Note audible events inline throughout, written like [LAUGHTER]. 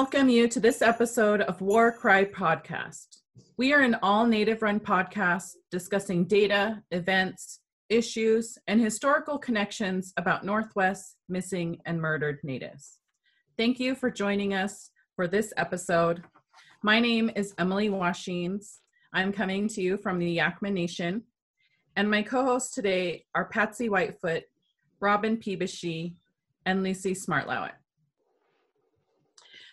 Welcome you to this episode of War Cry Podcast. We are an all native run podcast discussing data, events, issues, and historical connections about Northwest missing and murdered natives. Thank you for joining us for this episode. My name is Emily Washines. I'm coming to you from the Yakama Nation, and my co hosts today are Patsy Whitefoot, Robin Pebeahsy, and Lucy Smartlowit.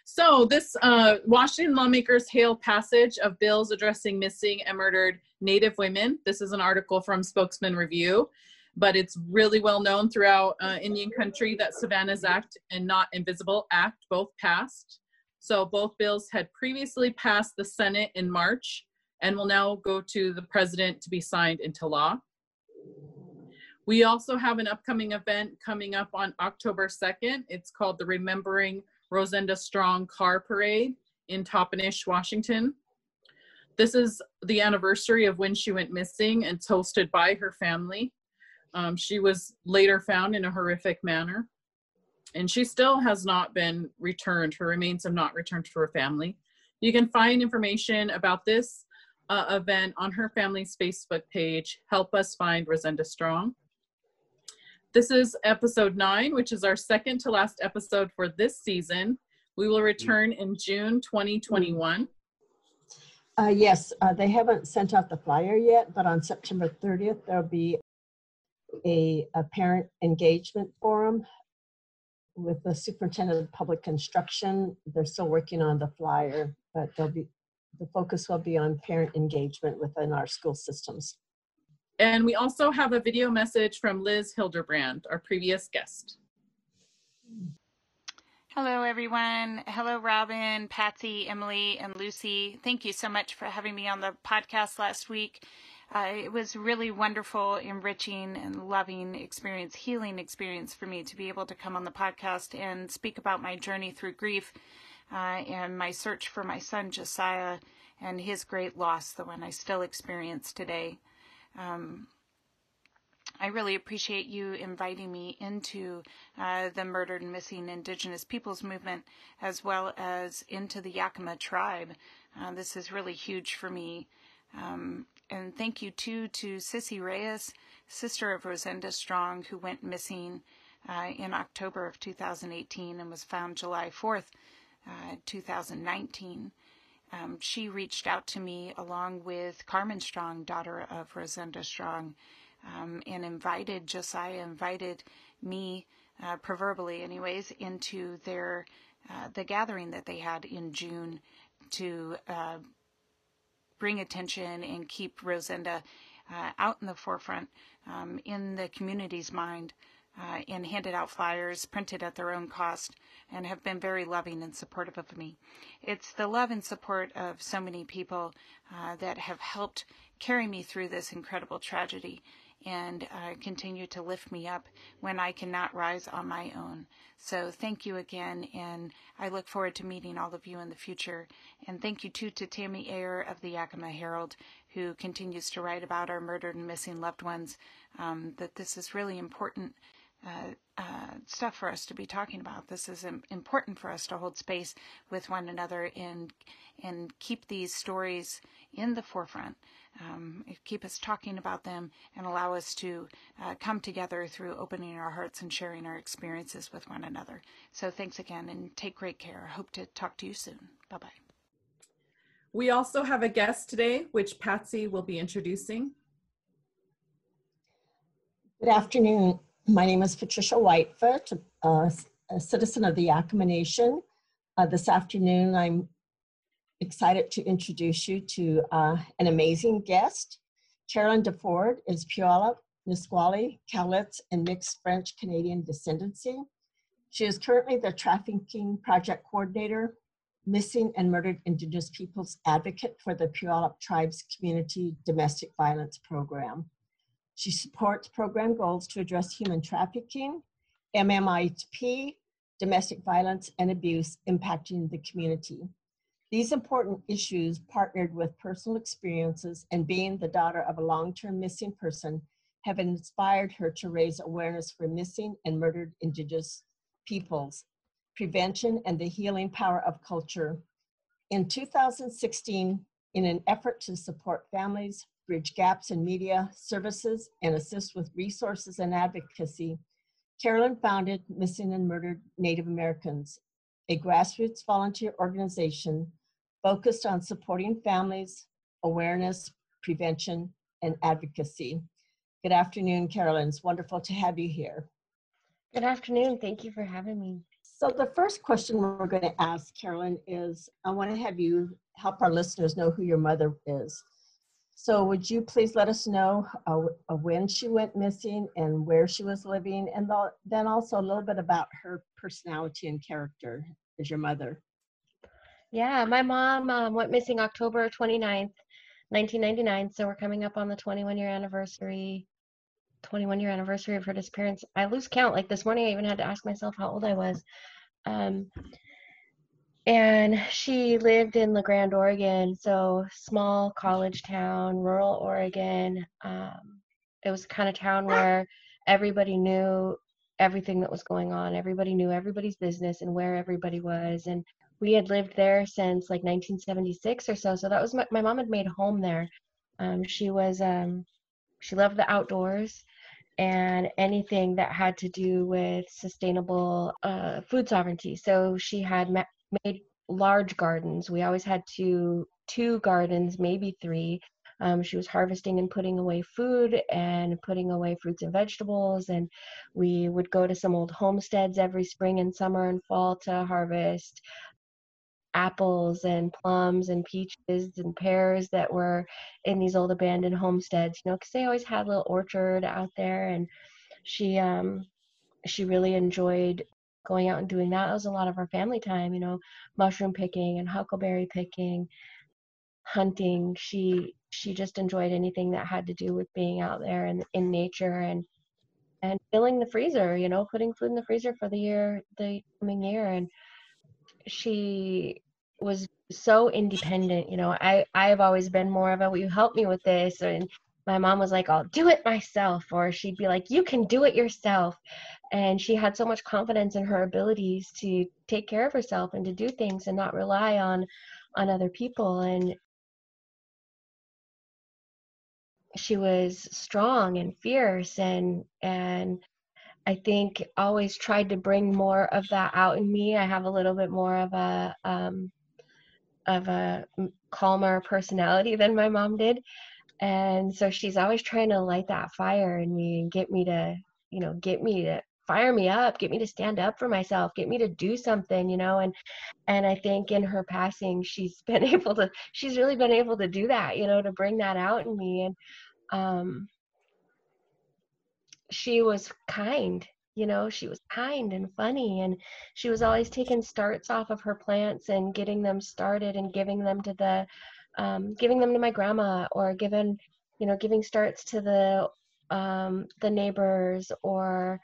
So this uh, Washington lawmakers hail passage of bills addressing missing and murdered Native women. This is an article from Spokesman Review, but it's really well known throughout uh, Indian country that Savannah's Act and Not Invisible Act both passed. So both bills had previously passed the Senate in March and will now go to the president to be signed into law. We also have an upcoming event coming up on October 2nd. It's called the Remembering Rosenda Strong Car Parade in Toppenish, Washington. This is the anniversary of when she went missing and it's hosted by her family. Um, she was later found in a horrific manner and she still has not been returned. Her remains have not returned to her family. You can find information about this uh, event on her family's Facebook page, Help Us Find Rosenda Strong. This is episode nine, which is our second to last episode for this season. We will return in June 2021. Uh, yes, uh, they haven't sent out the flyer yet, but on September 30th, there'll be a, a parent engagement forum with the superintendent of public instruction. They're still working on the flyer, but there'll be the focus will be on parent engagement within our school systems. And we also have a video message from Liz Hilderbrand, our previous guest. Hello, everyone. Hello, Robin, Patsy, Emily, and Lucy. Thank you so much for having me on the podcast last week. Uh, it was really wonderful, enriching, and loving experience, healing experience for me to be able to come on the podcast and speak about my journey through grief uh, and my search for my son Josiah and his great loss, the one I still experience today. Um, I really appreciate you inviting me into uh, the murdered and missing Indigenous peoples movement as well as into the Yakama tribe. Uh, this is really huge for me. Um, and thank you too to Sissy Reyes, sister of Rosenda Strong, who went missing uh, in October of 2018 and was found July 4th, uh, 2019 um, she reached out to me along with Carmen Strong, daughter of Rosenda Strong, um, and invited Josiah, invited me, uh, proverbially, anyways, into their uh, the gathering that they had in June to uh, bring attention and keep Rosenda uh, out in the forefront um, in the community's mind uh, and handed out flyers printed at their own cost and have been very loving and supportive of me. It's the love and support of so many people uh, that have helped carry me through this incredible tragedy and uh, continue to lift me up when I cannot rise on my own. So thank you again, and I look forward to meeting all of you in the future. And thank you too to Tammy Ayer of the Yakima Herald, who continues to write about our murdered and missing loved ones. Um, that this is really important uh, uh, stuff for us to be talking about. This is important for us to hold space with one another and and keep these stories in the forefront. Um, keep us talking about them and allow us to uh, come together through opening our hearts and sharing our experiences with one another. So thanks again and take great care. I hope to talk to you soon. Bye bye. We also have a guest today, which Patsy will be introducing. Good afternoon. My name is Patricia Whitefoot, a, a citizen of the Yakama Nation. Uh, this afternoon, I'm excited to introduce you to uh, an amazing guest. Carolyn DeFord is Puyallup, Nisqually, Cowlitz, and mixed French-Canadian descendancy. She is currently the Trafficking Project Coordinator, Missing and Murdered Indigenous Peoples Advocate for the Puyallup Tribes Community Domestic Violence Program. She supports program goals to address human trafficking, MMIP, domestic violence, and abuse impacting the community. These important issues, partnered with personal experiences and being the daughter of a long term missing person, have inspired her to raise awareness for missing and murdered Indigenous peoples Prevention and the Healing Power of Culture. In 2016, in an effort to support families, bridge gaps in media services, and assist with resources and advocacy, Carolyn founded Missing and Murdered Native Americans, a grassroots volunteer organization focused on supporting families, awareness, prevention, and advocacy. Good afternoon, Carolyn. It's wonderful to have you here. Good afternoon. Thank you for having me. So, the first question we're going to ask, Carolyn, is I want to have you help our listeners know who your mother is. So, would you please let us know uh, when she went missing and where she was living, and then also a little bit about her personality and character as your mother? Yeah, my mom um, went missing October 29th, 1999. So, we're coming up on the 21 year anniversary 21 year anniversary of her disappearance. I lose count. Like this morning, I even had to ask myself how old I was. Um, and she lived in La Grande, Oregon, so small college town, rural Oregon. Um, it was kind of town where everybody knew everything that was going on. Everybody knew everybody's business and where everybody was. And we had lived there since like 1976 or so. So that was my, my mom had made home there. Um, she was um, she loved the outdoors and anything that had to do with sustainable uh, food sovereignty. So she had ma- made large gardens. We always had two two gardens, maybe three. Um, she was harvesting and putting away food and putting away fruits and vegetables. And we would go to some old homesteads every spring and summer and fall to harvest apples and plums and peaches and pears that were in these old abandoned homesteads you know because they always had a little orchard out there and she um she really enjoyed going out and doing that was a lot of our family time you know mushroom picking and huckleberry picking hunting. She she just enjoyed anything that had to do with being out there and in nature and and filling the freezer you know putting food in the freezer for the year the coming year. And she was so independent you know. I i've always been more of a will you help me with this? And my mom was like i'll do it myself. Or she'd be like you can do it yourself and she had so much confidence in her abilities to take care of herself and to do things and not rely on on other people and she was strong and fierce and and I think always tried to bring more of that out in me. I have a little bit more of a um, of a calmer personality than my mom did, and so she's always trying to light that fire in me and get me to, you know, get me to fire me up, get me to stand up for myself, get me to do something, you know, and and I think in her passing, she's [LAUGHS] been able to, she's really been able to do that, you know, to bring that out in me, and um she was kind you know she was kind and funny and she was always taking starts off of her plants and getting them started and giving them to the um, giving them to my grandma or giving you know giving starts to the um, the neighbors or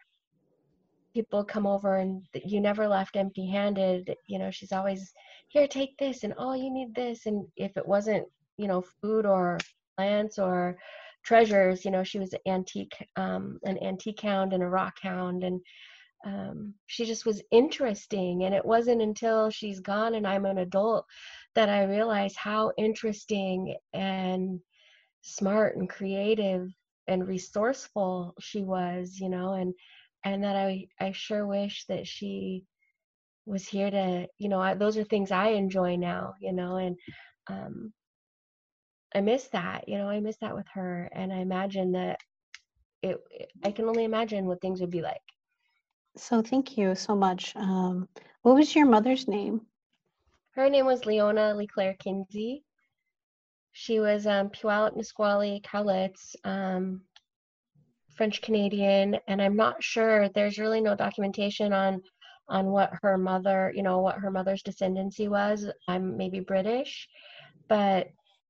people come over and you never left empty handed you know she's always here take this and oh you need this and if it wasn't you know food or plants or treasures. You know, she was an antique, um, an antique hound and a rock hound, and um, she just was interesting. And it wasn't until she's gone and I'm an adult that I realized how interesting and smart and creative and resourceful she was. You know, and and that I I sure wish that she was here to you know I, those are things I enjoy now. You know, and um, I miss that, you know, I miss that with her. And I imagine that it, I can only imagine what things would be like. So thank you so much. Um, what was your mother's name? Her name was Leona Leclaire Kinsey. She was um, Puyallup Nisqually Cowlitz, um, French Canadian, and I'm not sure. There's really no documentation on on what her mother, you know, what her mother's descendancy was. I'm maybe British, but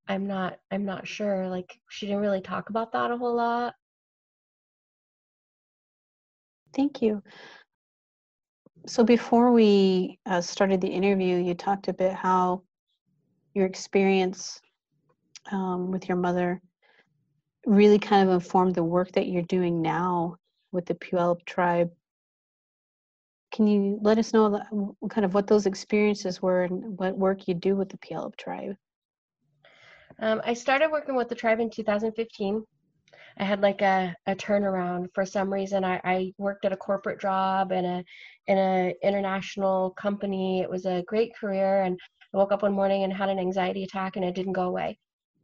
I'm not I'm not sure. Like she didn't really talk about that a whole lot. Thank you. So before we uh, started the interview, you talked a bit how your experience um, with your mother really kind of informed the work that you're doing now with the Puyallup tribe. can you let us know kind of what those experiences were and what work you do with the Puyallup tribe? Um, I started working with the tribe in 2015. I had like a, a turnaround for some reason. I, I worked at a corporate job in a in an international company. It was a great career, and I woke up one morning and had an anxiety attack, and it didn't go away.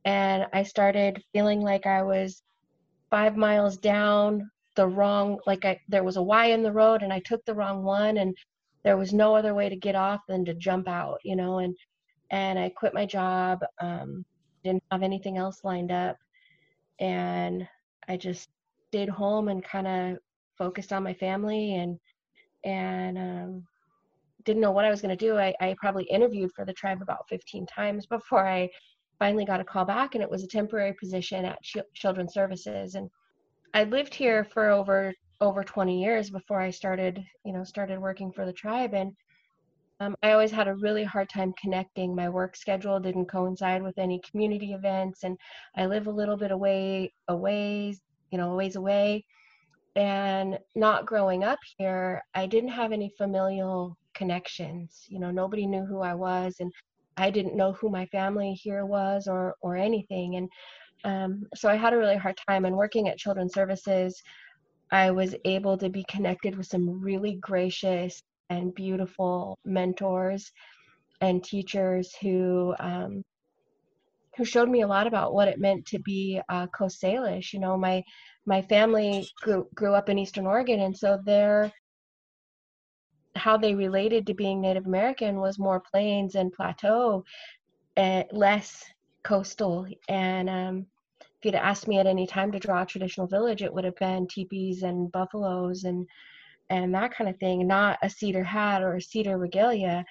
And I started feeling like I was five miles down the wrong, like I there was a Y in the road, and I took the wrong one, and there was no other way to get off than to jump out, you know. And and I quit my job. Um, didn't have anything else lined up, and I just stayed home and kind of focused on my family and and um, didn't know what I was going to do. I, I probably interviewed for the tribe about 15 times before I finally got a call back, and it was a temporary position at Ch- Children's Services. And I lived here for over over 20 years before I started, you know, started working for the tribe. And um, I always had a really hard time connecting. My work schedule didn't coincide with any community events, and I live a little bit away, away, you know, ways away. And not growing up here, I didn't have any familial connections. You know, nobody knew who I was, and I didn't know who my family here was or or anything. And um, so I had a really hard time. And working at Children's Services, I was able to be connected with some really gracious and beautiful mentors and teachers who um, who showed me a lot about what it meant to be uh, Coast Salish. You know, my my family grew grew up in Eastern Oregon, and so their how they related to being Native American was more plains and plateau, and less coastal. And um, if you'd asked me at any time to draw a traditional village, it would have been teepees and buffaloes and and that kind of thing, not a cedar hat or a cedar regalia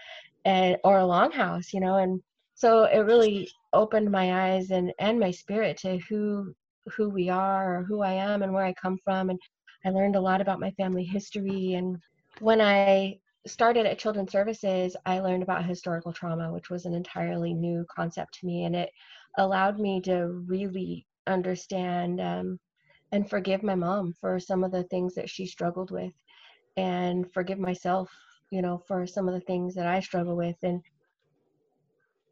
and or a longhouse, you know, and so it really opened my eyes and and my spirit to who who we are or who I am and where I come from and I learned a lot about my family history and when I started at Children's Services, I learned about historical trauma, which was an entirely new concept to me and it allowed me to really understand um, and forgive my mom for some of the things that she struggled with and forgive myself, you know, for some of the things that I struggle with. And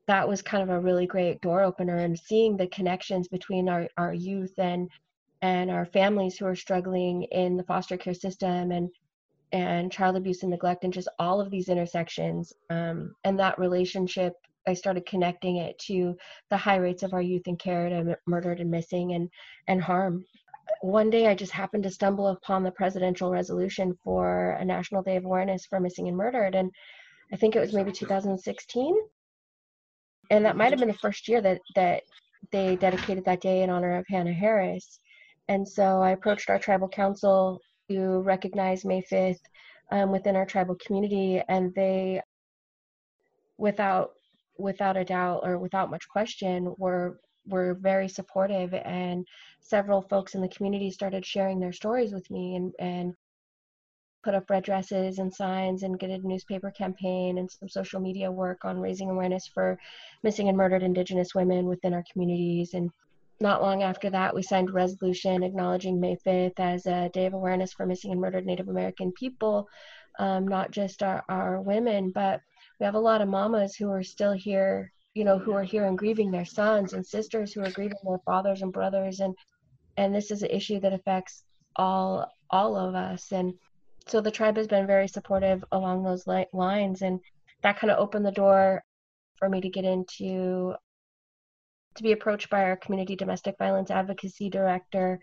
that was kind of a really great door opener and seeing the connections between our, our youth and and our families who are struggling in the foster care system and and child abuse and neglect and just all of these intersections um, and that relationship i started connecting it to the high rates of our youth in care and murdered and missing and and harm one day I just happened to stumble upon the presidential resolution for a National Day of Awareness for Missing and Murdered. And I think it was maybe 2016. And that might have been the first year that, that they dedicated that day in honor of Hannah Harris. And so I approached our tribal council to recognize May 5th um, within our tribal community. And they, without without a doubt or without much question, were were very supportive and several folks in the community started sharing their stories with me and, and put up red dresses and signs and get a newspaper campaign and some social media work on raising awareness for missing and murdered indigenous women within our communities and not long after that we signed a resolution acknowledging may 5th as a day of awareness for missing and murdered native american people um, not just our, our women but we have a lot of mamas who are still here you know who are here and grieving their sons and sisters who are grieving their fathers and brothers. And and this is an issue that affects all all of us. And so the tribe has been very supportive along those li- lines. And that kind of opened the door for me to get into to be approached by our community domestic violence advocacy director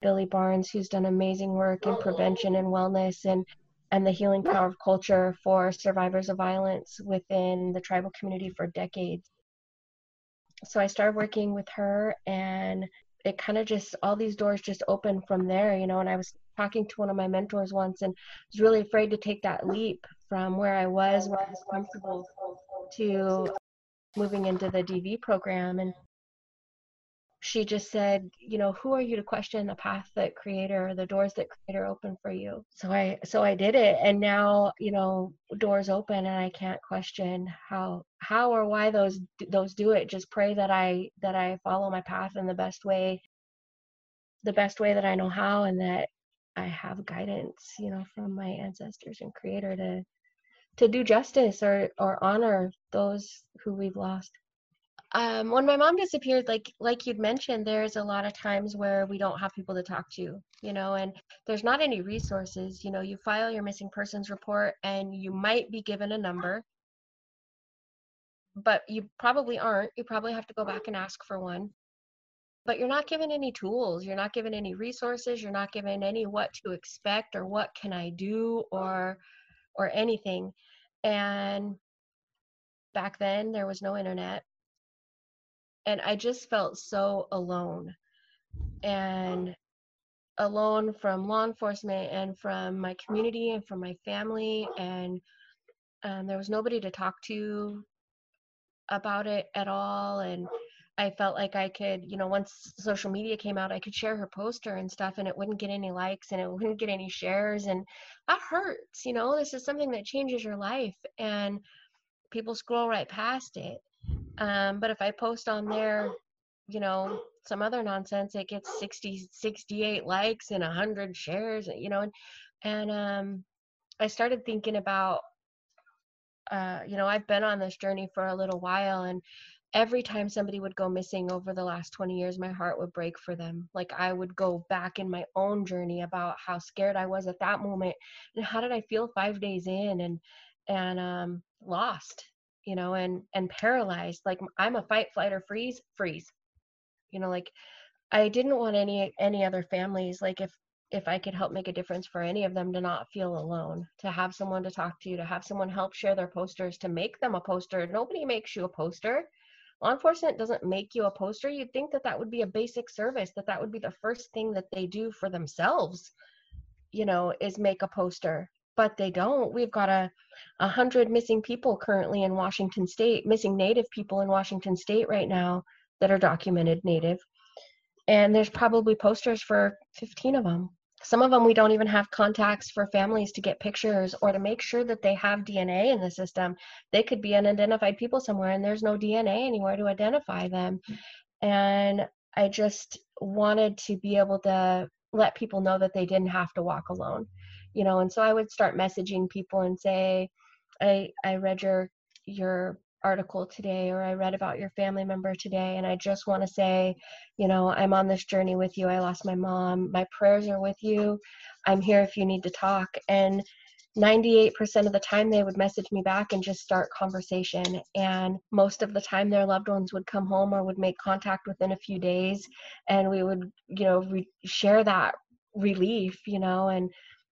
billy barnes who's done amazing work in prevention and wellness and and the healing power of culture for survivors of violence within the tribal community for decades. So I started working with her and it kind of just all these doors just opened from there, you know, and I was talking to one of my mentors once and was really afraid to take that leap from where I was, where I was comfortable to moving into the DV program and she just said, you know, who are you to question the path that creator, the doors that creator open for you? So I so I did it and now, you know, doors open and I can't question how how or why those those do it. Just pray that I that I follow my path in the best way the best way that I know how and that I have guidance, you know, from my ancestors and creator to to do justice or or honor those who we've lost. Um, when my mom disappeared, like like you'd mentioned, there's a lot of times where we don't have people to talk to, you know, and there's not any resources. You know, you file your missing persons report and you might be given a number, but you probably aren't. You probably have to go back and ask for one but you're not given any tools you're not given any resources you're not given any what to expect or what can i do or or anything and back then there was no internet. And i just felt so alone and alone from law enforcement and from my community and from my family and um, there was nobody to talk to about it at all and I felt like I could, you know, once social media came out, I could share her poster and stuff and it wouldn't get any likes and it [LAUGHS] wouldn't get any shares. And that hurts, you know, this is something that changes your life and people scroll right past it. Um, but if I post on there, you know, some other nonsense, it gets 60, 68 likes and 100 shares, you know, and, and um, I started thinking about, uh, you know, I've been on this journey for a little while and every time somebody would go missing over the last 20 years my heart would break for them. Like i would go back in my own journey about how scared i was at that moment and how did i feel 5 days in and and um lost you know and and paralyzed. Like i'm a fight flight or freeze freeze. You know like i didn't want any any other families like if if i could help make a difference for any of them to not feel alone to have someone to talk to to have someone help share their posters to make them a poster. Nobody makes you a poster law enforcement doesn't make you a poster. You'd think that that would be a basic service that that would be the first thing that they do for themselves you know is make a poster but they don't. We've got a, a hundred missing people currently in washington state missing native people in washington state right now that are documented native. And there's probably posters for 15 of them some of them we don't even have contacts for families to get pictures or to make sure that they have DNA in the system. They could be unidentified people somewhere and there's no DNA anywhere to identify them. And I just wanted to be able to let people know that they didn't have to walk alone. You know, and so I would start messaging people and say, I I read your your article today or I read about your family member today and I just want to say, you know, I'm on this journey with you. I lost my mom. My prayers are with you. I'm here if you need to talk. And 98% of the time they would message me back and just start conversation and most of the time their loved ones would come home or would make contact within a few days and we would you know re- share that relief you know and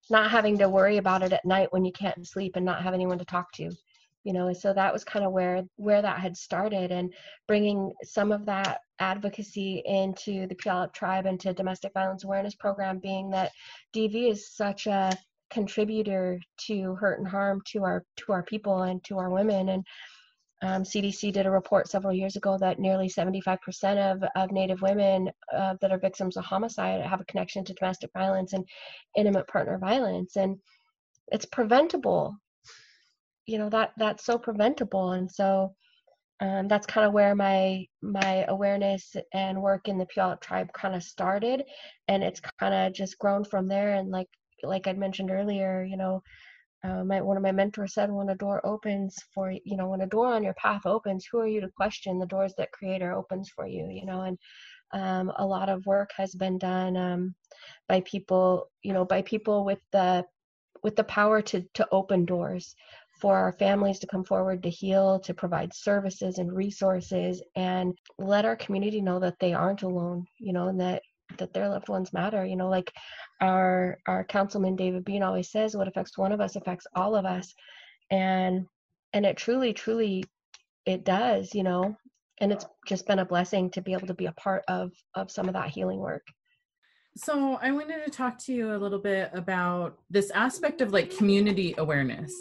not having to worry about it at night when you can't sleep and not have anyone to talk to you know so that was kind of where where that had started and bringing some of that advocacy into the Puyallup tribe and to domestic violence awareness program being that DV is such a contributor to hurt and harm to our to our people and to our women and um, CDC did a report several years ago that nearly 75% of, of Native women uh, that are victims of homicide have a connection to domestic violence and intimate partner violence. And it's preventable you know that that's so preventable. And so um, that's kind of where my my awareness and work in the Puyallup tribe kind of started. And it's kind of just grown from there. And like like i mentioned earlier you know uh, my, one of my mentors said when a door opens for you know when a door on your path opens who are you to question the doors that creator opens for you? You know and um, a lot of work has been done um, by people you know by people with the with the power to to open doors for our families to come forward to heal, to provide services and resources, and let our community know that they aren't alone, you know, and that that their loved ones matter. You know, like our our councilman David Bean always says, what affects one of us affects all of us. And and it truly, truly it does, you know. And it's just been a blessing to be able to be a part of of some of that healing work. So I wanted to talk to you a little bit about this aspect of like community awareness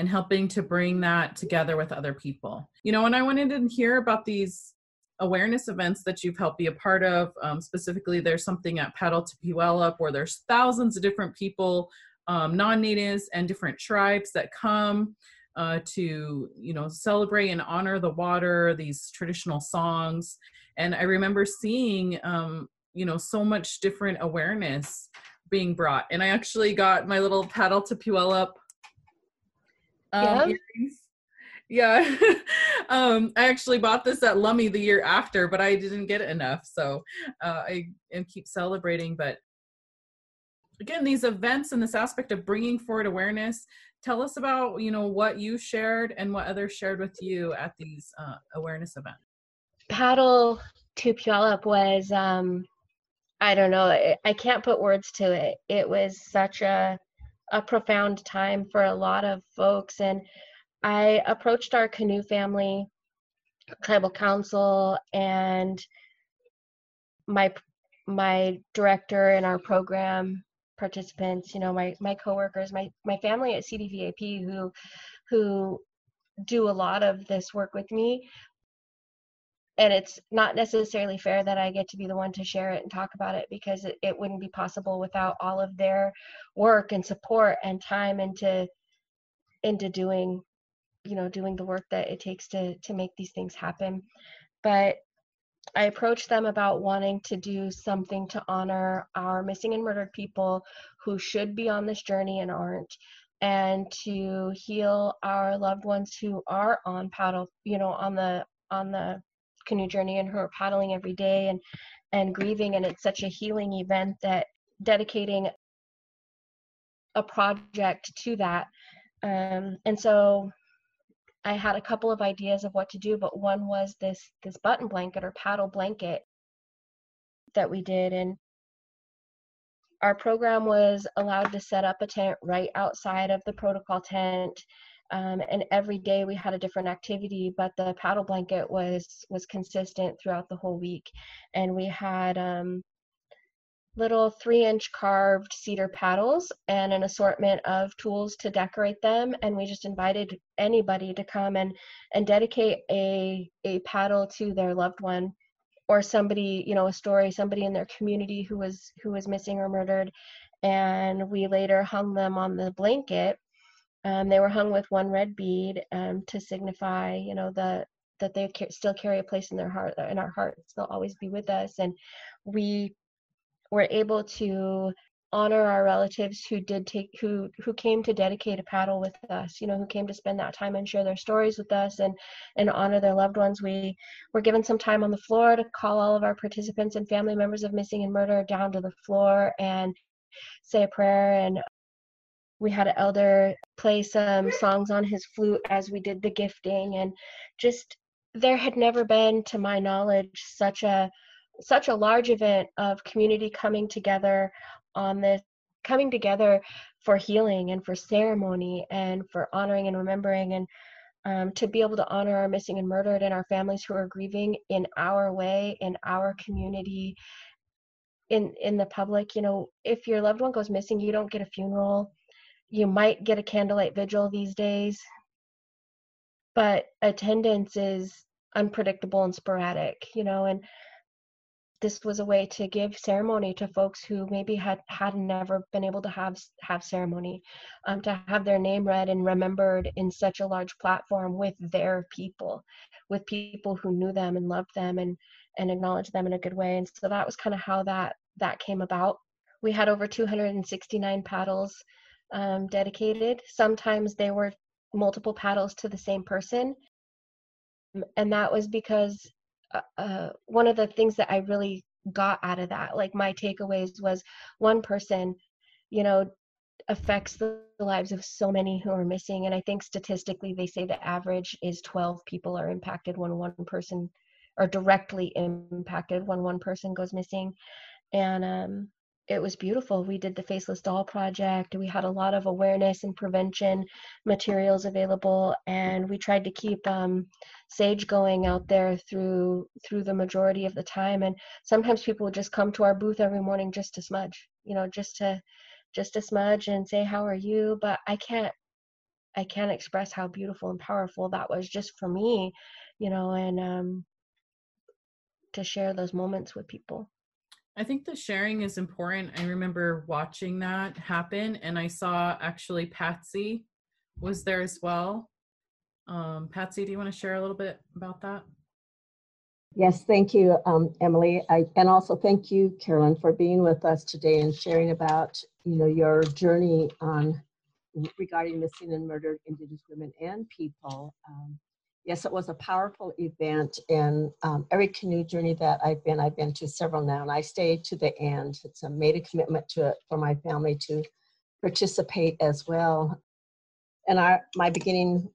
and helping to bring that together with other people. You know, and I wanted to hear about these awareness events that you've helped be a part of. Um, specifically, there's something at Paddle to Puyallup where there's thousands of different people, um, non-natives and different tribes that come uh, to, you know, celebrate and honor the water, these traditional songs. And I remember seeing, um, you know, so much different awareness being brought. And I actually got my little paddle to Puyallup um, Yeah. earrings. Yeah. [LAUGHS] um, I actually bought this at Lummi the year after, but I didn't get enough. So uh, I and keep celebrating. But again, these events and this aspect of bringing forward awareness. Tell us about you know what you shared and what others shared with you at these uh, awareness events. paddle to Puyallup was um I don't know I, I can't put words to it. It was such a a profound time for a lot of folks and I approached our canoe family tribal council and my my director and our program participants you know my my coworkers my my family at CDVAP who who do a lot of this work with me and it's not necessarily fair that I get to be the one to share it and talk about it because it, it wouldn't be possible without all of their work and support and time into into doing you know doing the work that it takes to to make these things happen. But I approached them about wanting to do something to honor our missing and murdered people who should be on this journey and aren't and to heal our loved ones who are on paddle you know on the on the canoe journey and her paddling every day and and grieving and it's such a healing event that dedicating a project to that. Um, and so i had a couple of ideas of what to do but one was this this button blanket or paddle blanket that we did and our program was allowed to set up a tent right outside of the protocol tent um, and every day we had a different activity but the paddle blanket was was consistent throughout the whole week. And we had um, little three inch carved cedar paddles and an assortment of tools to decorate them. And we just invited anybody to come and and dedicate a a paddle to their loved one or somebody you know a story somebody in their community who was who was missing or murdered. And we later hung them on the blanket um, they were hung with one red bead um, to signify you know the that they ca- still carry a place in their heart in our hearts. They'll always be with us. And we were able to honor our relatives who did take who who came to dedicate a paddle with us you know who came to spend that time and share their stories with us and and honor their loved ones. We were given some time on the floor to call all of our participants and family members of missing and murder down to the floor and say a prayer. And we had an elder play some songs on his flute as we did the gifting and just there had never been to my knowledge such a such a large event of community coming together on this coming together for healing and for ceremony and for honoring and remembering and um, to be able to honor our missing and murdered and our families who are grieving in our way in our community in in the public. You know if your loved one goes missing you don't get a funeral you might get a candlelight vigil these days but attendance is unpredictable and sporadic you know and this was a way to give ceremony to folks who maybe had had never been able to have have ceremony um, to have their name read and remembered in such a large platform with their people with people who knew them and loved them and and acknowledged them in a good way. And so that was kind of how that that came about. We had over 269 paddles um, dedicated sometimes they were multiple paddles to the same person and that was because uh, uh, one of the things that I really got out of that, like my takeaways, was one person, you know, affects the lives of so many who are missing. And I think statistically, they say the average is 12 people are impacted when one person are directly impacted when one person goes missing. And um, it was beautiful. We did the Faceless Doll Project. We had a lot of awareness and prevention materials available, and we tried to keep um, Sage going out there through through the majority of the time. And sometimes people would just come to our booth every morning just to smudge, you know, just to just to smudge and say how are you. But I can't I can't express how beautiful and powerful that was just for me, you know, and um, to share those moments with people. I think the sharing is important. I remember watching that happen, and I saw actually Patsy was there as well. Um, Patsy, do you want to share a little bit about that? Yes, thank you, um, Emily. I, and also thank you, Carolyn, for being with us today and sharing about, you know, your journey on regarding missing and murdered Indigenous women and people. Um, yes, it was a powerful event, and um, every canoe journey that I've been, I've been to several now, and I stayed to the end. It's a made a commitment to it for my family to participate as well. And our my beginning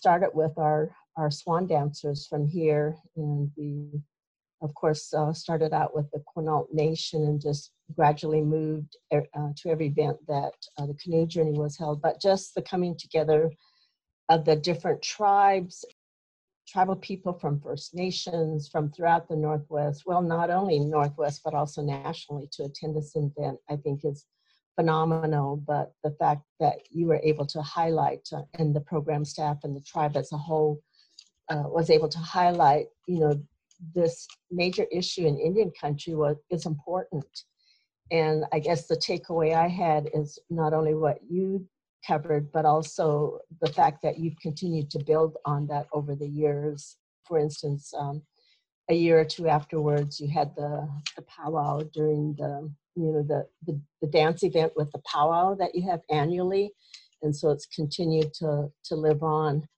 started with our our swan dancers from here, and we, of course, uh, started out with the Quinault Nation and just gradually moved uh, to every event that uh, the canoe journey was held. But just the coming together of the different tribes, tribal people from First Nations, from throughout the Northwest, well, not only Northwest, but also nationally to attend this event, I think is phenomenal. But the fact that you were able to highlight, uh, and the program staff and the tribe as a whole uh, was able to highlight, you know, this major issue in Indian country was is important. And I guess the takeaway I had is not only what you covered, but also the fact that you've continued to build on that over the years. For instance, um, a year or two afterwards, you had the, the powwow during the you know the, the the dance event with the powwow that you have annually, and so it's continued to to live on.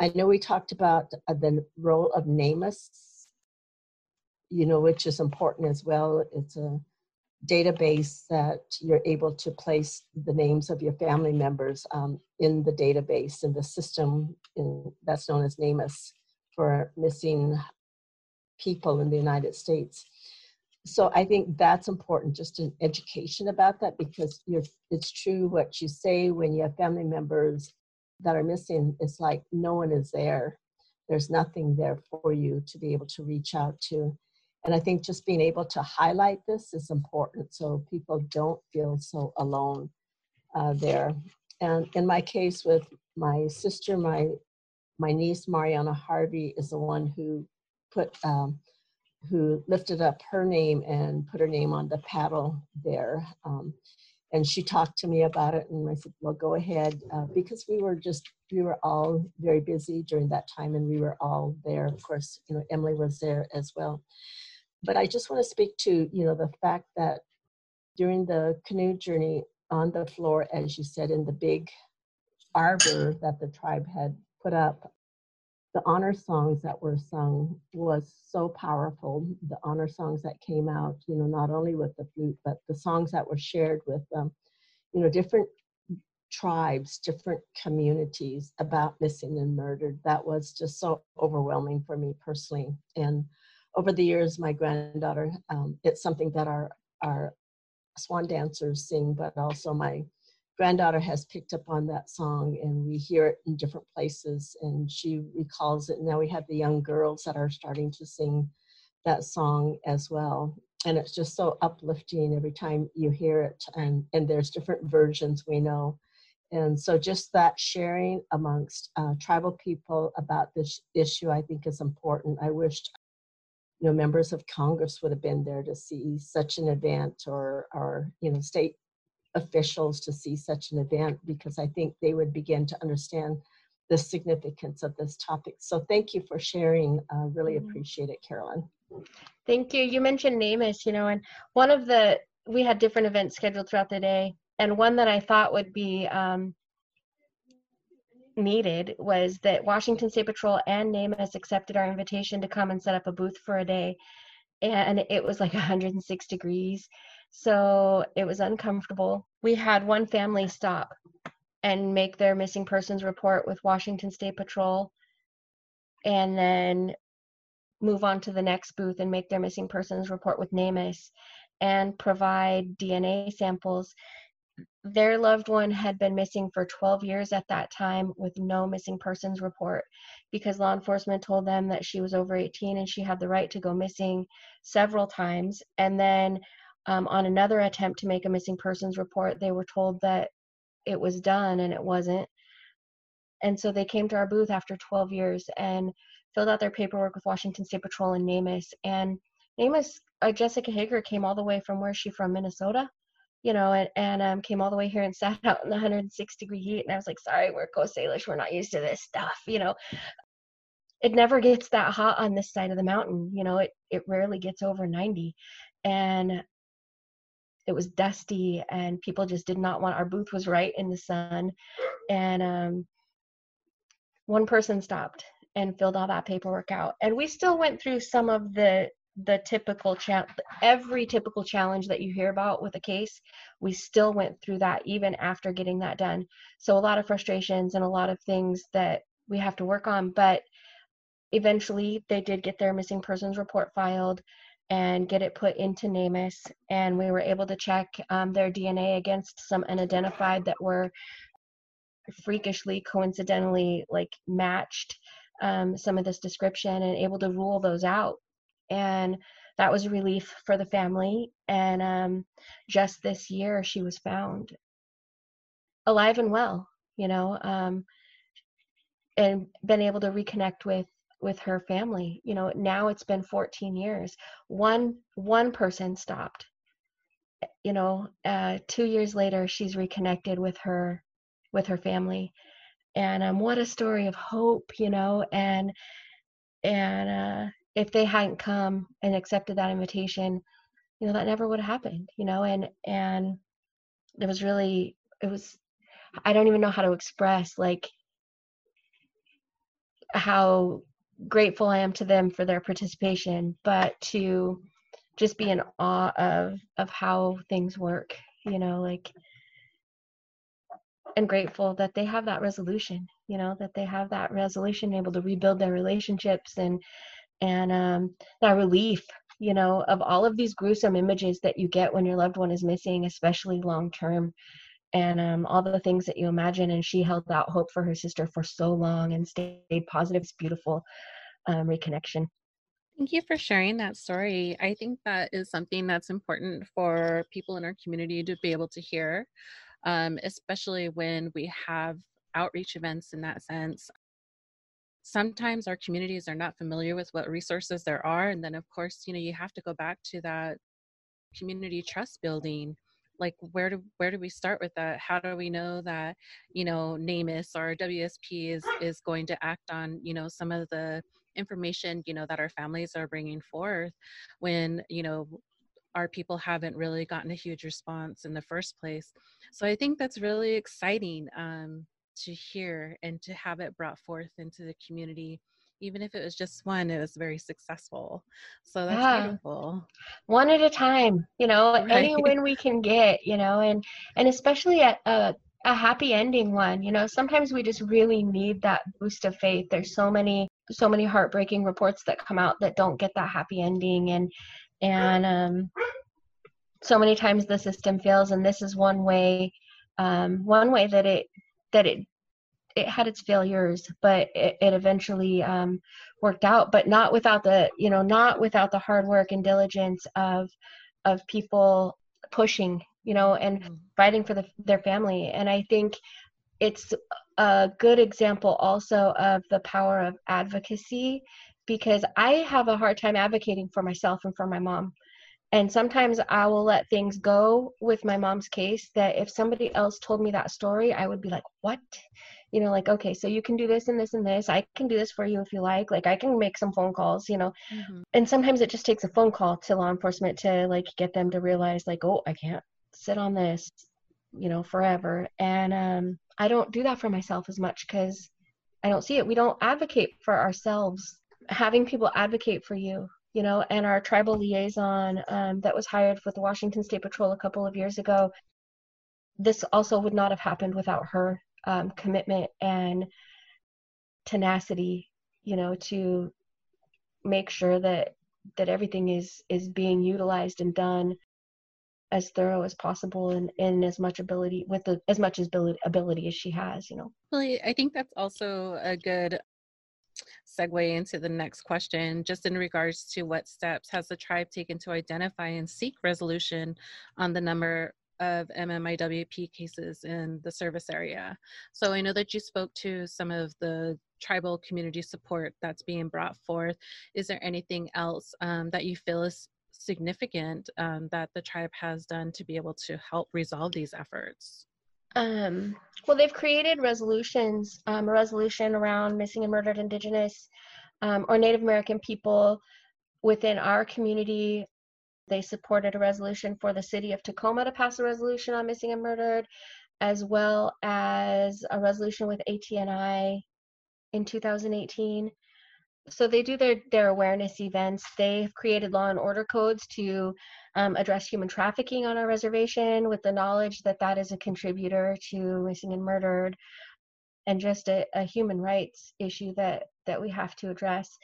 I know we talked about uh, the role of NamUs, you know, which is important as well. It's a database that you're able to place the names of your family members um, in the database in the system in, that's known as NamUs for missing people in the United States. So I think that's important, just an education about that, because it's true what you say when you have family members that are missing, it's like no one is there. There's nothing there for you to be able to reach out to. And I think just being able to highlight this is important so people don't feel so alone uh, there. And in my case with my sister, my my niece Mariana Harvey is the one who put um, who lifted up her name and put her name on the paddle there. Um, and she talked to me about it and i said well go ahead uh, because we were just we were all very busy during that time and we were all there of course you know emily was there as well but i just want to speak to you know the fact that during the canoe journey on the floor as you said in the big arbor that the tribe had put up the honor songs that were sung was so powerful. The honor songs that came out, you know, not only with the flute, but the songs that were shared with, um, you know, different tribes, different communities about missing and murdered. That was just so overwhelming for me personally. And over the years, my granddaughter, um, it's something that our our swan dancers sing, but also my granddaughter has picked up on that song and we hear it in different places and she recalls it. Now we have the young girls that are starting to sing that song as well. And it's just so uplifting every time you hear it. And, and there's different versions we know. And so just that sharing amongst uh, tribal people about this issue, I think is important. I wished you know members of congress would have been there to see such an event or or you know state officials to see such an event because I think they would begin to understand the significance of this topic. So thank you for sharing. Uh, really mm-hmm. appreciate it, Carolyn. Thank you. You mentioned NamUs, you know, and one of the, we had different events scheduled throughout the day, and one that I thought would be um, needed was that Washington State Patrol and NamUs accepted our invitation to come and set up a booth for a day. And it was like [LAUGHS] 106 degrees so it was uncomfortable. We had one family stop and make their missing persons report with Washington State Patrol and then move on to the next booth and make their missing persons report with NamUs and provide DNA samples. Their loved one had been missing for 12 years at that time with no missing persons report because law enforcement told them that she was over 18 and she had the right to go missing several times. And then um, on another attempt to make a missing persons report, they were told that it was done and it wasn't. And so they came to our booth after 12 years and filled out their paperwork with Washington State Patrol and NamUs. And NamUs, uh, Jessica Hager came all the way from where she from Minnesota, you know, and, and um, came all the way here and sat out in the 106 degree heat. And I was like, sorry, we're Coast Salish. We're not used to this stuff, you know. it never gets that hot on this side of the mountain. You know, it it rarely gets over 90, and it was dusty, and people just did not want. Our booth was right in the sun, and um, one person stopped and filled all that paperwork out, and we still went through some of the the typical cha- every typical challenge that you hear about with a case we still went through that even after getting that done. So a lot of frustrations and a lot of things that we have to work on but eventually they did get their missing persons report filed and get it put into NamUs and we were able to check um, their dna against some unidentified that were freakishly coincidentally like matched um, some of this description and able to rule those out and that was a relief for the family. And um, just this year, she was found alive and well, you know, um, and been able to reconnect with with her family. You know, now it's been 14 years. One one person stopped. You know, uh, two years later, she's reconnected with her with her family, and um, what a story of hope, you know, and and uh, if they hadn't come and accepted that invitation, you know, that never would have happened, you know, and and it was really it was I don't even know how to express like how grateful I am to them for their participation, but to just be in awe of of how things work, you know, like and grateful that they have that resolution, you know, that they have that resolution able to rebuild their relationships and and um, that relief you know of all of these gruesome images that you get when your loved one is missing especially long term and um, all the things that you imagine and she held out hope for her sister for so long and stayed positive it's beautiful um, reconnection Thank you for sharing that story. I think that is something that's important for people in our community to be able to hear, um, especially when we have outreach events in that sense sometimes our communities are not familiar with what resources there are and then of course you know you have to go back to that community trust building like where do where do we start with that? How do we know that you know NamUs or WSP is is going to act on you know some of the information you know that our families are bringing forth when you know our people haven't really gotten a huge response in the first place? So i think that's really exciting um, to hear and to have it brought forth into the community even if it was just one it was very successful so that's yeah. beautiful one at a time you know right. any win we can get you know and and especially at a, a happy ending one you know sometimes we just really need that boost of faith there's so many so many heartbreaking reports that come out that don't get that happy ending and and um so many times the system fails and this is one way um one way that it that it it had its failures, but it, it eventually um, worked out. But not without the you know not without the hard work and diligence of of people pushing you know and mm-hmm. fighting for the, their family. And I think it's a good example also of the power of advocacy because I have a hard time advocating for myself and for my mom. And sometimes I will let things go with my mom's case that if somebody else told me that story, I would be like, what? You know, like, okay, so you can do this and this and this. I can do this for you if you like. Like, I can make some phone calls, you know. Mm-hmm. And sometimes it just takes a phone call to law enforcement to like get them to realize, like, oh, I can't sit on this, you know, forever. And um, I don't do that for myself as much because I don't see it. We don't advocate for ourselves. Having people advocate for you you know, and our tribal liaison um, that was hired with the Washington State Patrol a couple of years ago. This also would not have happened without her um, commitment and tenacity, you know, to make sure that that everything is is being utilized and done as thorough as possible and in as much ability with the, as much as ability, ability as she has you know well i think that's also a good segue into the next question, just in regards to what steps has the tribe taken to identify and seek resolution on the number of MMIWP cases in the service area. So I know that you spoke to some of the tribal community support that's being brought forth. Is there anything else um, that you feel is significant um, that the tribe has done to be able to help resolve these efforts? Um, well, they've created resolutions, um, a resolution around missing and murdered Indigenous um, or Native American people within our community. They supported a resolution for the city of Tacoma to pass a resolution on missing and murdered, as well as a resolution with ATNI in 2018 so they do their their awareness events they've created law and order codes to um, address human trafficking on our reservation with the knowledge that that is a contributor to missing and murdered and just a, a human rights issue that that we have to address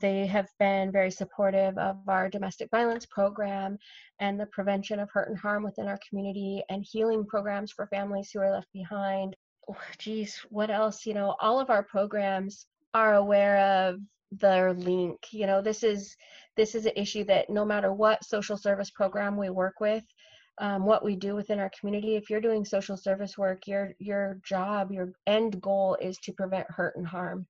they have been very supportive of our domestic violence program and the prevention of hurt and harm within our community and healing programs for families who are left behind. Oh, geez, what else? You know, all of our programs are aware of their link you know this is this is an issue that no matter what social service program we work with um, what we do within our community if you're doing social service work your your job your end goal is to prevent hurt and harm.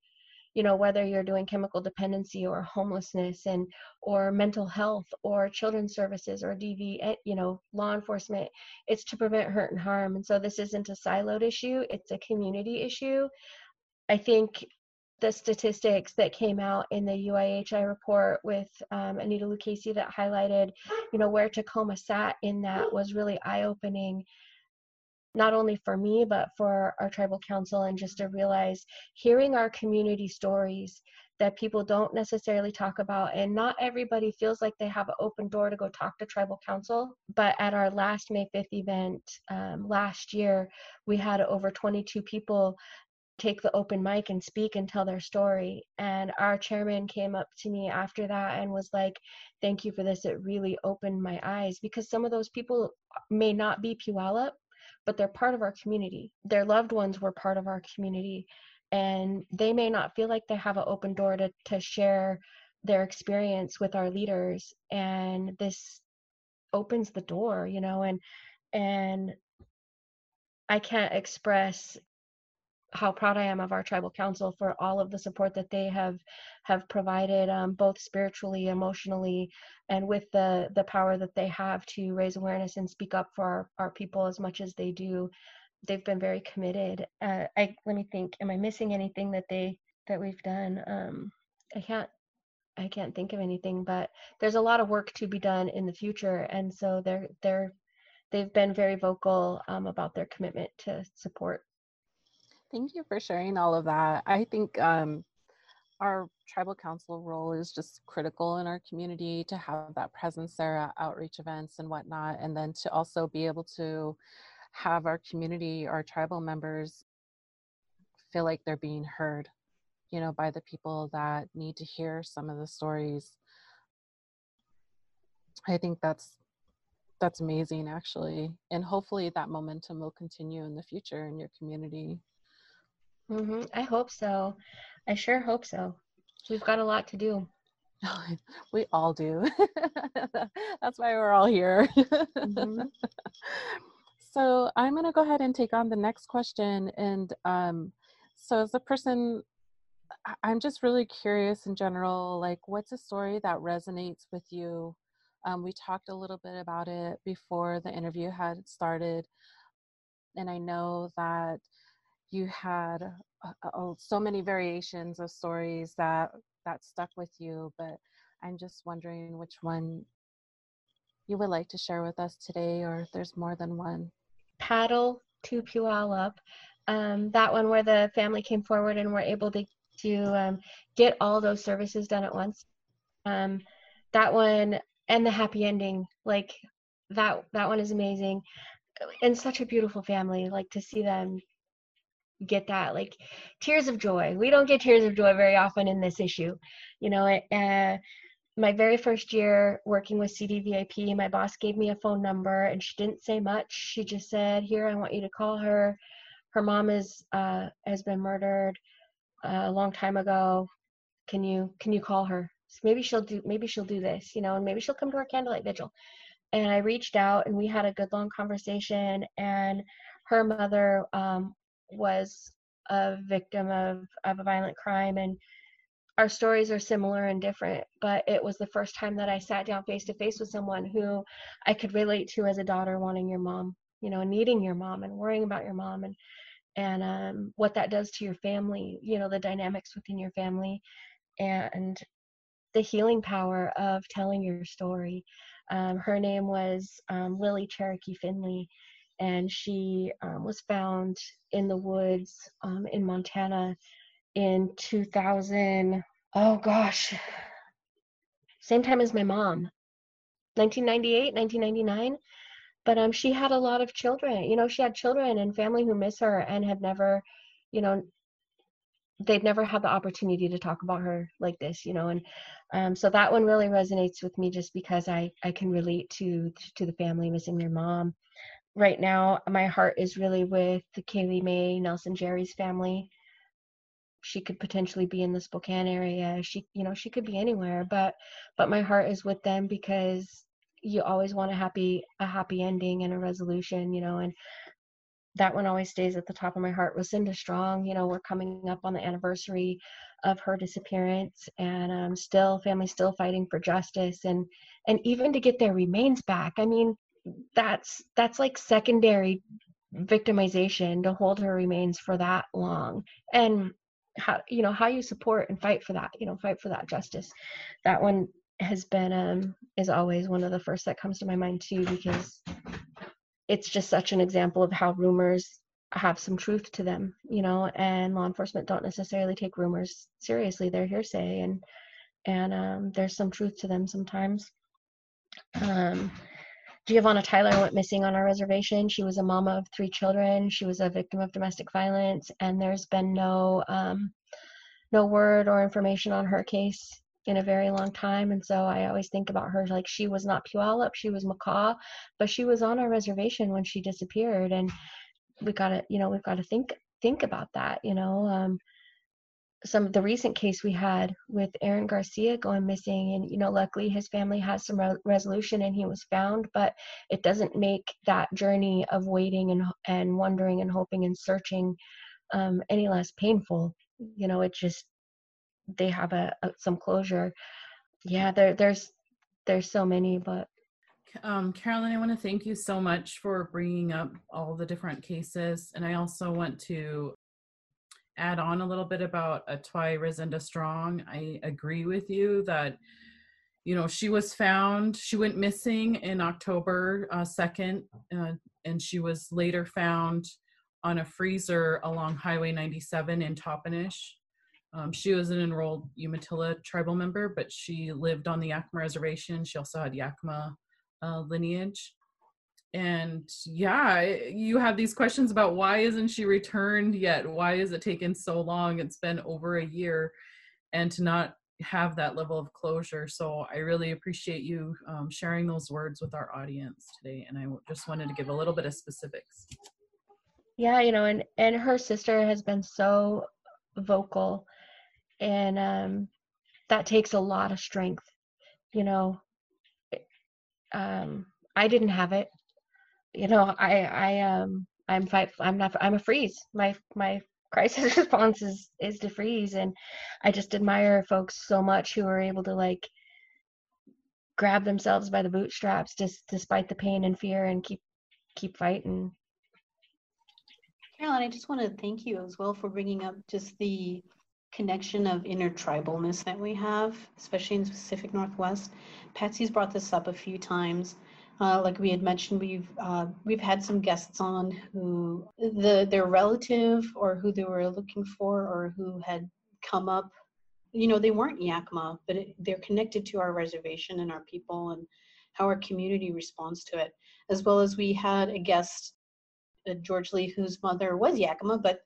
You know whether you're doing chemical dependency or homelessness and or mental health or children's services or dv eh, you know law enforcement it's to prevent hurt and harm. And so this isn't a siloed issue it's a community issue. I think the statistics that came out in the UIHI report with um, Annita Lucchesi that highlighted, you know, where Tacoma sat in that was really eye-opening, not only for me but for our tribal council, and just to realize hearing our community stories that people don't necessarily talk about, and not everybody feels like they have an open door to go talk to tribal council. But at our last May 5th event um, last year, we had over 22 people take the open mic and speak and tell their story. And our chairman came up to me after that and was like, Thank you for this. It really opened my eyes because some of those people may not be Puyallup, but they're part of our community. Their loved ones were part of our community. And they may not feel like they have an open door to, to share their experience with our leaders. And this opens the door, you know, and and I can't express how proud I am of our tribal council for all of the support that they have have provided, um, both spiritually, emotionally, and with the the power that they have to raise awareness and speak up for our, our people as much as they do. They've been very committed. Uh, I let me think. Am I missing anything that they that we've done? Um, I can't I can't think of anything, but there's a lot of work to be done in the future, and so they're they're they've been very vocal um, about their commitment to support Thank you for sharing all of that. I think um, our tribal council role is just critical in our community to have that presence there at outreach events and whatnot, and then to also be able to have our community, our tribal members feel like they're being heard, you know, by the people that need to hear some of the stories. I think that's that's amazing actually and hopefully that momentum will continue in the future in your community hmm I hope so. I sure hope so. We've got a lot to do. [LAUGHS] we all do. [LAUGHS] That's why we're all here. mm-hmm. [LAUGHS] So I'm going to go ahead and take on the next question. And um, so, as a person, I'm just really curious in general, like, what's a story that resonates with you? Um, we talked a little bit about it before the interview had started. And I know that you had uh, so many variations of stories that that stuck with you but i'm just wondering which one you would like to share with us today or if there's more than one. Paddle to puyallup um, that one where the family came forward and were able to to um, get all those services done at once. Um, that one and the happy ending like that that one is amazing. And such a beautiful family like to see them get that like tears of joy. We don't get tears of joy very often in this issue you know uh, my very first year working with cdvip my boss gave me a phone number and she didn't say much. She just said here i want you to call her. Her mom is uh, has been murdered uh, a long time ago. Can you can you call her? So maybe she'll do maybe she'll do this you know and maybe she'll come to our candlelight vigil. And i reached out and we had a good long conversation and her mother um, was a victim of, of a violent crime and our stories are similar and different but it was the first time that i sat down face to face with someone who i could relate to as a daughter wanting your mom you know needing your mom and worrying about your mom and and um, what that does to your family you know the dynamics within your family and the healing power of telling your story. Um, her name was um, Lily Cherokee Finley, and she um, was found in the woods um, in Montana in 2000. Oh gosh, same time as my mom, 1998, 1999. But um, she had a lot of children. You know, she had children and family who miss her and have never, you know, they'd never had the opportunity to talk about her like this. You know, and um, so that one really resonates with me just because I I can relate to to the family missing their mom. Right now, my heart is really with the Kaylee Mae Nelson Jerry's family. She could potentially be in the Spokane area. She, you know, she could be anywhere, but but my heart is with them because you always want a happy a happy ending and a resolution, you know, and that one always stays at the top of my heart. Rosenda Strong, you know, we're coming up on the anniversary of her disappearance and um, still family still fighting for justice and and even to get their remains back i mean that's that's like secondary victimization to hold her remains for that long and how you know how you support and fight for that you know fight for that justice that one has been um is always one of the first that comes to my mind too because it's just such an example of how rumors have some truth to them, you know, and law enforcement don't necessarily take rumors seriously. They're hearsay and and um, there's some truth to them sometimes. Um, Giovanna Tyler went missing on our reservation. She was a mama of three children. She was a victim of domestic violence, and there's been no um, no word or information on her case in a very long time. And so I always think about her like she was not Puyallup, she was Makah, but she was on our reservation when she disappeared. And we gotta you know we've got to think think about that you know um, some of the recent case we had with Aaron Garcia going missing and you know luckily his family has some re- resolution and he was found but it doesn't make that journey of waiting and and wondering and hoping and searching um, any less painful you know it just they have a, a some closure yeah there there's there's so many but um, Carolyn, I want to thank you so much for bringing up all the different cases. And I also want to add on a little bit about Atwai Rosenda Strong. I agree with you that, you know, she was found, she went missing in October uh, 2nd, uh, and she was later found on a freezer along Highway 97 in Toppenish. Um, she was an enrolled Umatilla tribal member, but she lived on the Yakima Reservation. She also had Yakima uh, lineage and yeah you have these questions about why isn't she returned yet? Why is it taken so long? It's been over a year and to not have that level of closure. So i really appreciate you um, sharing those words with our audience today and i just wanted to give a little bit of specifics. Yeah you know and and her sister has been so vocal and um that takes a lot of strength you know um, I didn't have it. You know, I I um I'm fight I'm not I'm a freeze. My my [LAUGHS] crisis response is is to freeze, and I just admire folks so much who are able to like grab themselves by the bootstraps just despite the pain and fear and keep keep fighting. Caroline, I just want to thank you as well for bringing up just the connection of intertribalness that we have, especially in the Pacific Northwest. Patsy's brought this up a few times. Uh, like we had mentioned, we've uh, we've had some guests on who the their relative or who they were looking for or who had come up, you know, they weren't Yakima, but it, they're connected to our reservation and our people and how our community responds to it. As well as we had a guest, uh, George Lee, whose mother was Yakima, but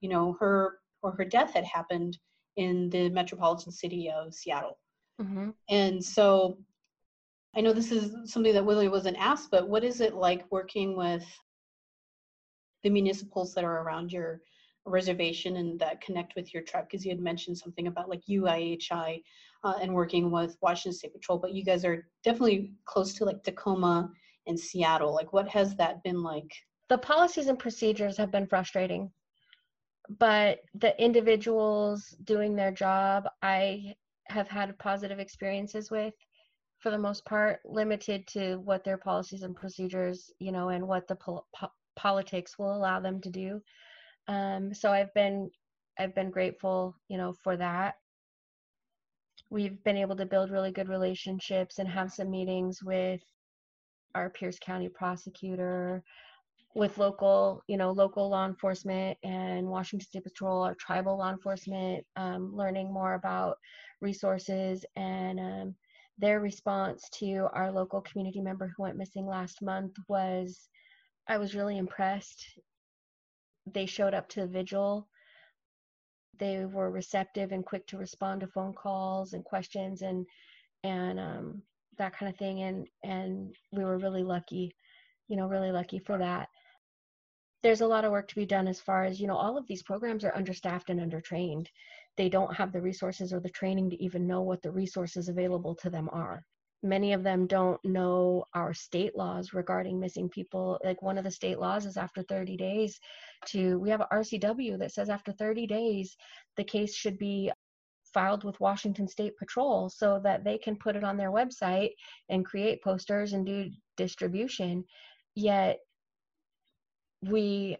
you know her or her death had happened in the metropolitan city of Seattle. Mm-hmm. And so I know this is something that Willie wasn't asked, but what is it like working with the municipals that are around your reservation and that connect with your tribe? Because you had mentioned something about like UIHI uh, and working with Washington State Patrol, but you guys are definitely close to like Tacoma and Seattle. Like, what has that been like? The policies and procedures have been frustrating but the individuals doing their job i have had positive experiences with for the most part limited to what their policies and procedures you know and what the po- po- politics will allow them to do. Um, so i've been i've been grateful you know for that. We've been able to build really good relationships and have some meetings with our Pierce County prosecutor, with local, you know, local law enforcement and Washington State Patrol, our tribal law enforcement, um, learning more about resources and um, their response to our local community member who went missing last month was I was really impressed. They showed up to the vigil. They were receptive and quick to respond to phone calls and questions and and um, that kind of thing. And and we were really lucky, you know, really lucky for that. There's a lot of work to be done as far as you know. All of these programs are understaffed and undertrained. They don't have the resources or the training to even know what the resources available to them are. Many of them don't know our state laws regarding missing people. Like one of the state laws is after 30 days to we have rcw that says after 30 days the case should be filed with washington state patrol so that they can put it on their website and create posters and do distribution. Yet we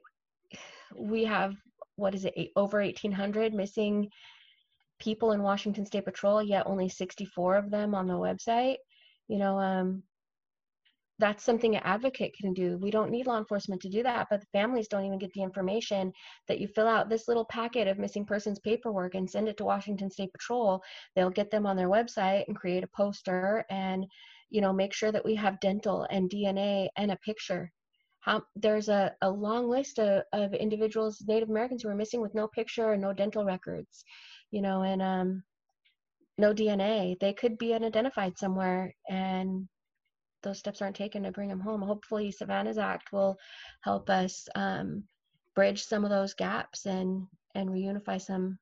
we have what is it over 1800 missing people in Washington State Patrol, yet only 64 of them on the website. You know, um, that's something an advocate can do. We don't need law enforcement to do that, but the families don't even get the information that you fill out this little packet of missing persons paperwork and send it to Washington State Patrol. They'll get them on their website and create a poster and, you know, make sure that we have dental and DNA and a picture. How, there's a, a long list of, of individuals, Native Americans who are missing with no picture and no dental records you know, and um, no DNA. They could be unidentified somewhere, and those steps aren't taken to bring them home. Hopefully, Savannah's Act will help us um, bridge some of those gaps and and reunify some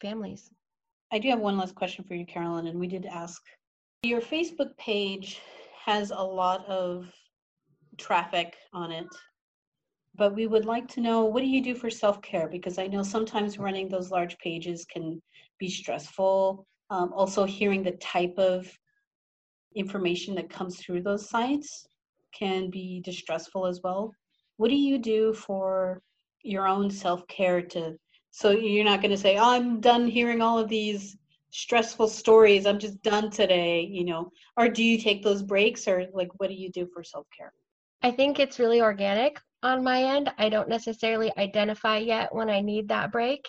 families. I do have one last question for you, Carolyn, and we did ask. Your Facebook page has a lot of traffic on it. But we would like to know what do you do for self-care? Because i know sometimes running those large pages can be stressful. Um, also hearing the type of information that comes through those sites can be distressful as well. What do you do for your own self-care to so you're not going to say oh, i'm done hearing all of these stressful stories. I'm just done today you know? Or do you take those breaks or like what do you do for self-care I think it's really organic on my end. I don't necessarily identify yet when I need that break.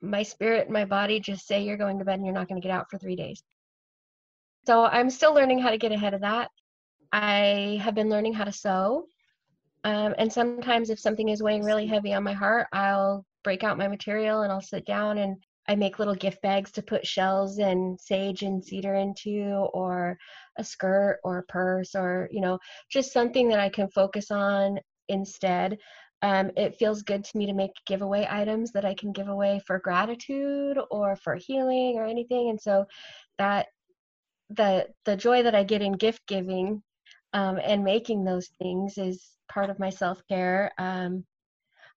My spirit and my body just say you're going to bed and you're not going to get out for three days. So I'm still learning how to get ahead of that. I have been learning how to sew. Um, and sometimes, if something is weighing really heavy on my heart, I'll break out my material and I'll sit down and I make little gift bags to put shells and sage and cedar into, or a skirt or a purse, or, you know, just something that I can focus on instead. Um, it feels good to me to make giveaway items that I can give away for gratitude or for healing or anything. And so that the the joy that I get in gift giving um, and making those things is part of my self care. Um,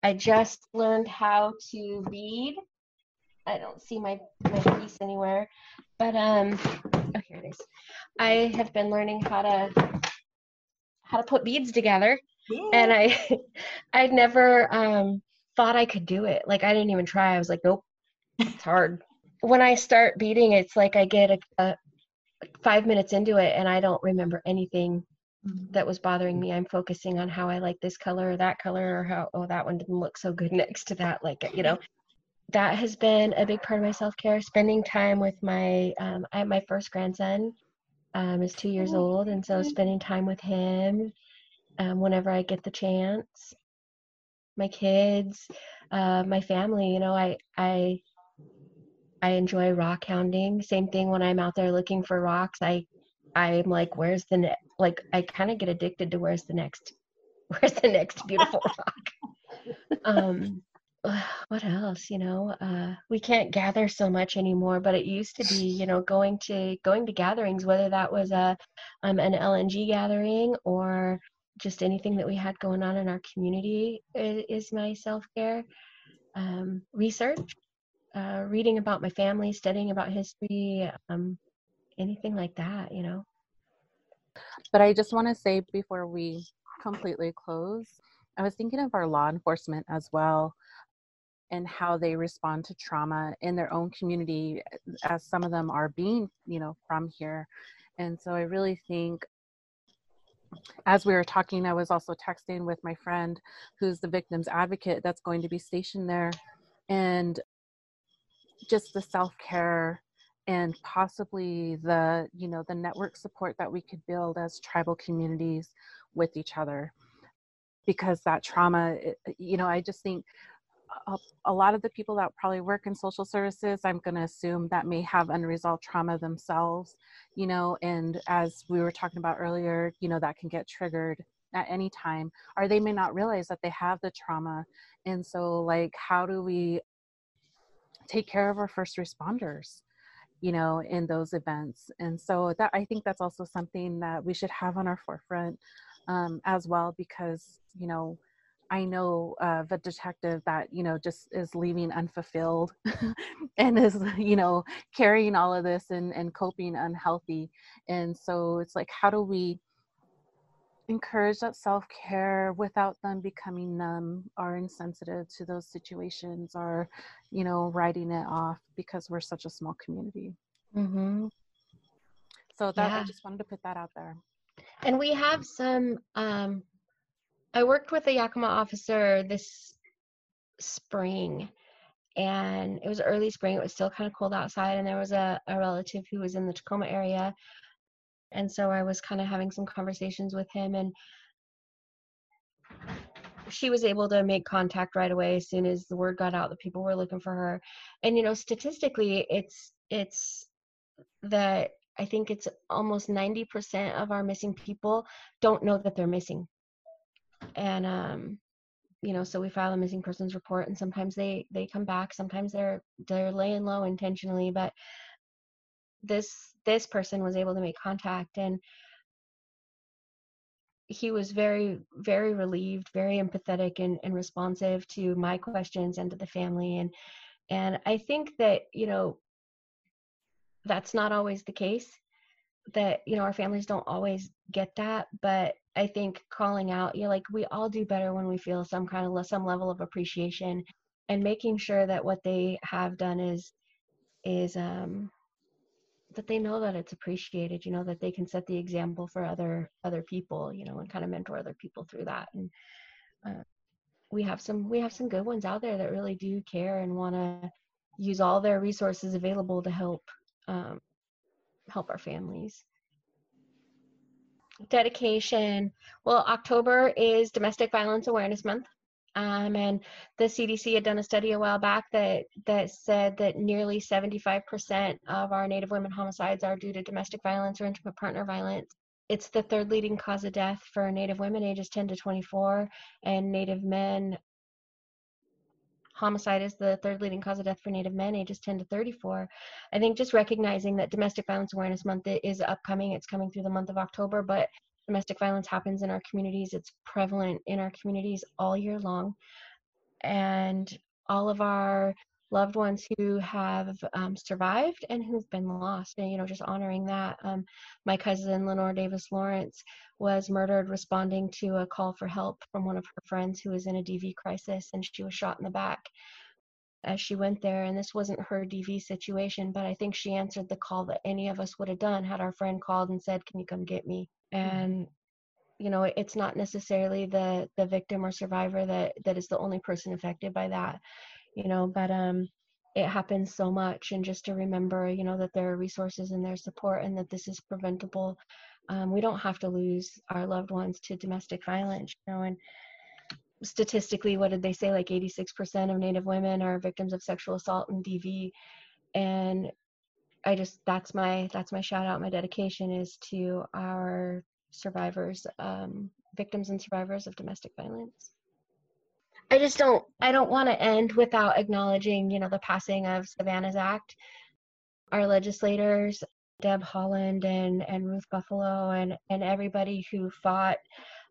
I just learned how to bead I don't see my my piece anywhere, but um, oh here it is. I have been learning how to how to put beads together, yeah. and I [LAUGHS] I'd never um thought I could do it. Like I didn't even try. I was like, nope, it's hard. when I start beading, it's like I get a, a five minutes into it and I don't remember anything mm-hmm. that was bothering me. I'm focusing on how I like this color or that color or how oh that one didn't look so good [LAUGHS] next to that. Like you know, that has been a big part of my self care. Spending time with my, um, I have my first grandson, um, is two years oh, old, and so spending time with him um, whenever I get the chance. My kids, uh, my family. You know, I I I enjoy rock hounding. Same thing when I'm out there looking for rocks. I I'm like, where's the ne-? like? I kind of get addicted to where's the next, [LAUGHS] where's the next beautiful [LAUGHS] rock. Um, what else you know uh, we can't gather so much anymore but it used to be you know going to going to gatherings whether that was a um, an lng gathering or just anything that we had going on in our community is, my self-care. Um, research uh, reading about my family studying about history um, anything like that you know. But i just want to say before we completely close i was thinking of our law enforcement as well and how they respond to trauma in their own community as some of them are being you know from here. And so i really think as we were talking i was also texting with my friend who's the victim's advocate that's going to be stationed there and just the self-care and possibly the you know the network support that we could build as tribal communities with each other because that trauma you know i just think a, a, lot of the people that probably work in social services i'm going to assume that may have unresolved trauma themselves you know and as we were talking about earlier you know that can get triggered at any time or they may not realize that they have the trauma. And so like how do we take care of our first responders you know in those events? And so that i think that's also something that we should have on our forefront um, as well because you know i know uh, the detective that you know just is leaving unfulfilled [LAUGHS] and is you know carrying all of this and and coping unhealthy and so it's like how do we encourage that self-care without them becoming numb or insensitive to those situations or you know writing it off because we're such a small community mm-hmm. so that yeah. i just wanted to put that out there and we have some um i worked with a yakima officer this spring and it was early spring it was still kind of cold outside and there was a, a relative who was in the tacoma area and so i was kind of having some conversations with him and she was able to make contact right away as soon as the word got out that people were looking for her. And you know statistically it's it's that i think it's almost 90% of our missing people don't know that they're missing and um you know so we file a missing persons report and sometimes they they come back sometimes they're they're laying low intentionally but this this person was able to make contact and he was very very relieved very empathetic and, and responsive to my questions and to the family and and i think that you know that's not always the case that you know our families don't always get that but i think calling out you know like we all do better when we feel some kind of some level of appreciation and making sure that what they have done is is um that they know that it's appreciated you know that they can set the example for other other people you know and kind of mentor other people through that. And uh, we have some we have some good ones out there that really do care and want to use all their resources available to help um, help our families dedication well october is domestic violence awareness month um, and the CDC had done a study a while back that that said that nearly 75% of our Native women homicides are due to domestic violence or intimate partner violence. It's the third leading cause of death for Native women ages 10 to 24, and Native men. Homicide is the third leading cause of death for Native men ages 10 to 34. I think just recognizing that Domestic Violence Awareness Month is upcoming, it's coming through the month of October, but domestic violence happens in our communities. It's prevalent in our communities all year long. And all of our loved ones who have um, survived and who've been lost and you know just honoring that um, my cousin lenore davis lawrence was murdered responding to a call for help from one of her friends who was in a dv crisis and she was shot in the back as she went there and this wasn't her dv situation but i think she answered the call that any of us would have done had our friend called and said can you come get me Mm-hmm. and you know it's not necessarily the the victim or survivor that that is the only person affected by that you know but um it happens so much and just to remember you know that there are resources and there's support and that this is preventable um, we don't have to lose our loved ones to domestic violence you know and statistically what did they say like 86% of native women are victims of sexual assault and dv and I just that's my that's my shout out. My dedication is to our survivors, um, victims and survivors of domestic violence. I just don't I don't want to end without acknowledging you know the passing of Savannah's Act. Our legislators, Deb Haaland and and Ruth Buffalo and and everybody who fought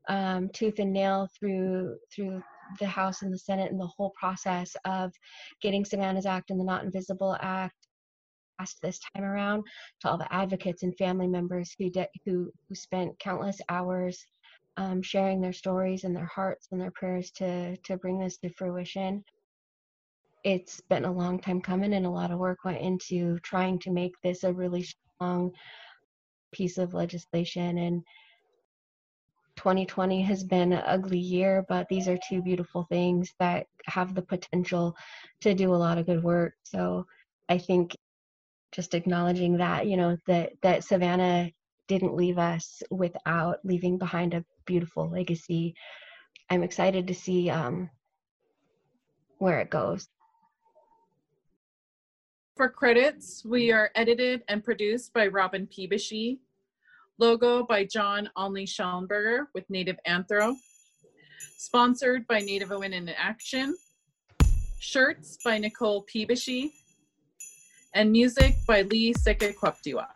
um, tooth and nail through through the House and the Senate and the whole process of getting Savannah's Act and the Not Invisible Act passed this time around to all the advocates and family members who de- who who spent countless hours um, sharing their stories and their hearts and their prayers to to bring this to fruition. it's been a long time coming and a lot of work went into trying to make this a really strong piece of legislation and 2020 has been an ugly year but these are two beautiful things that have the potential to do a lot of good work so i think just acknowledging that you know that that savannah didn't leave us without leaving behind a beautiful legacy i'm excited to see um, where it goes For credits, we are edited and produced by Robin Pebeahsy. Logo by John Olney Schellenberger with Native Anthro. Sponsored by Native Women in Action. Shirts by Nicole Pebeahsy. And music by Lee Sekekwaptiwa.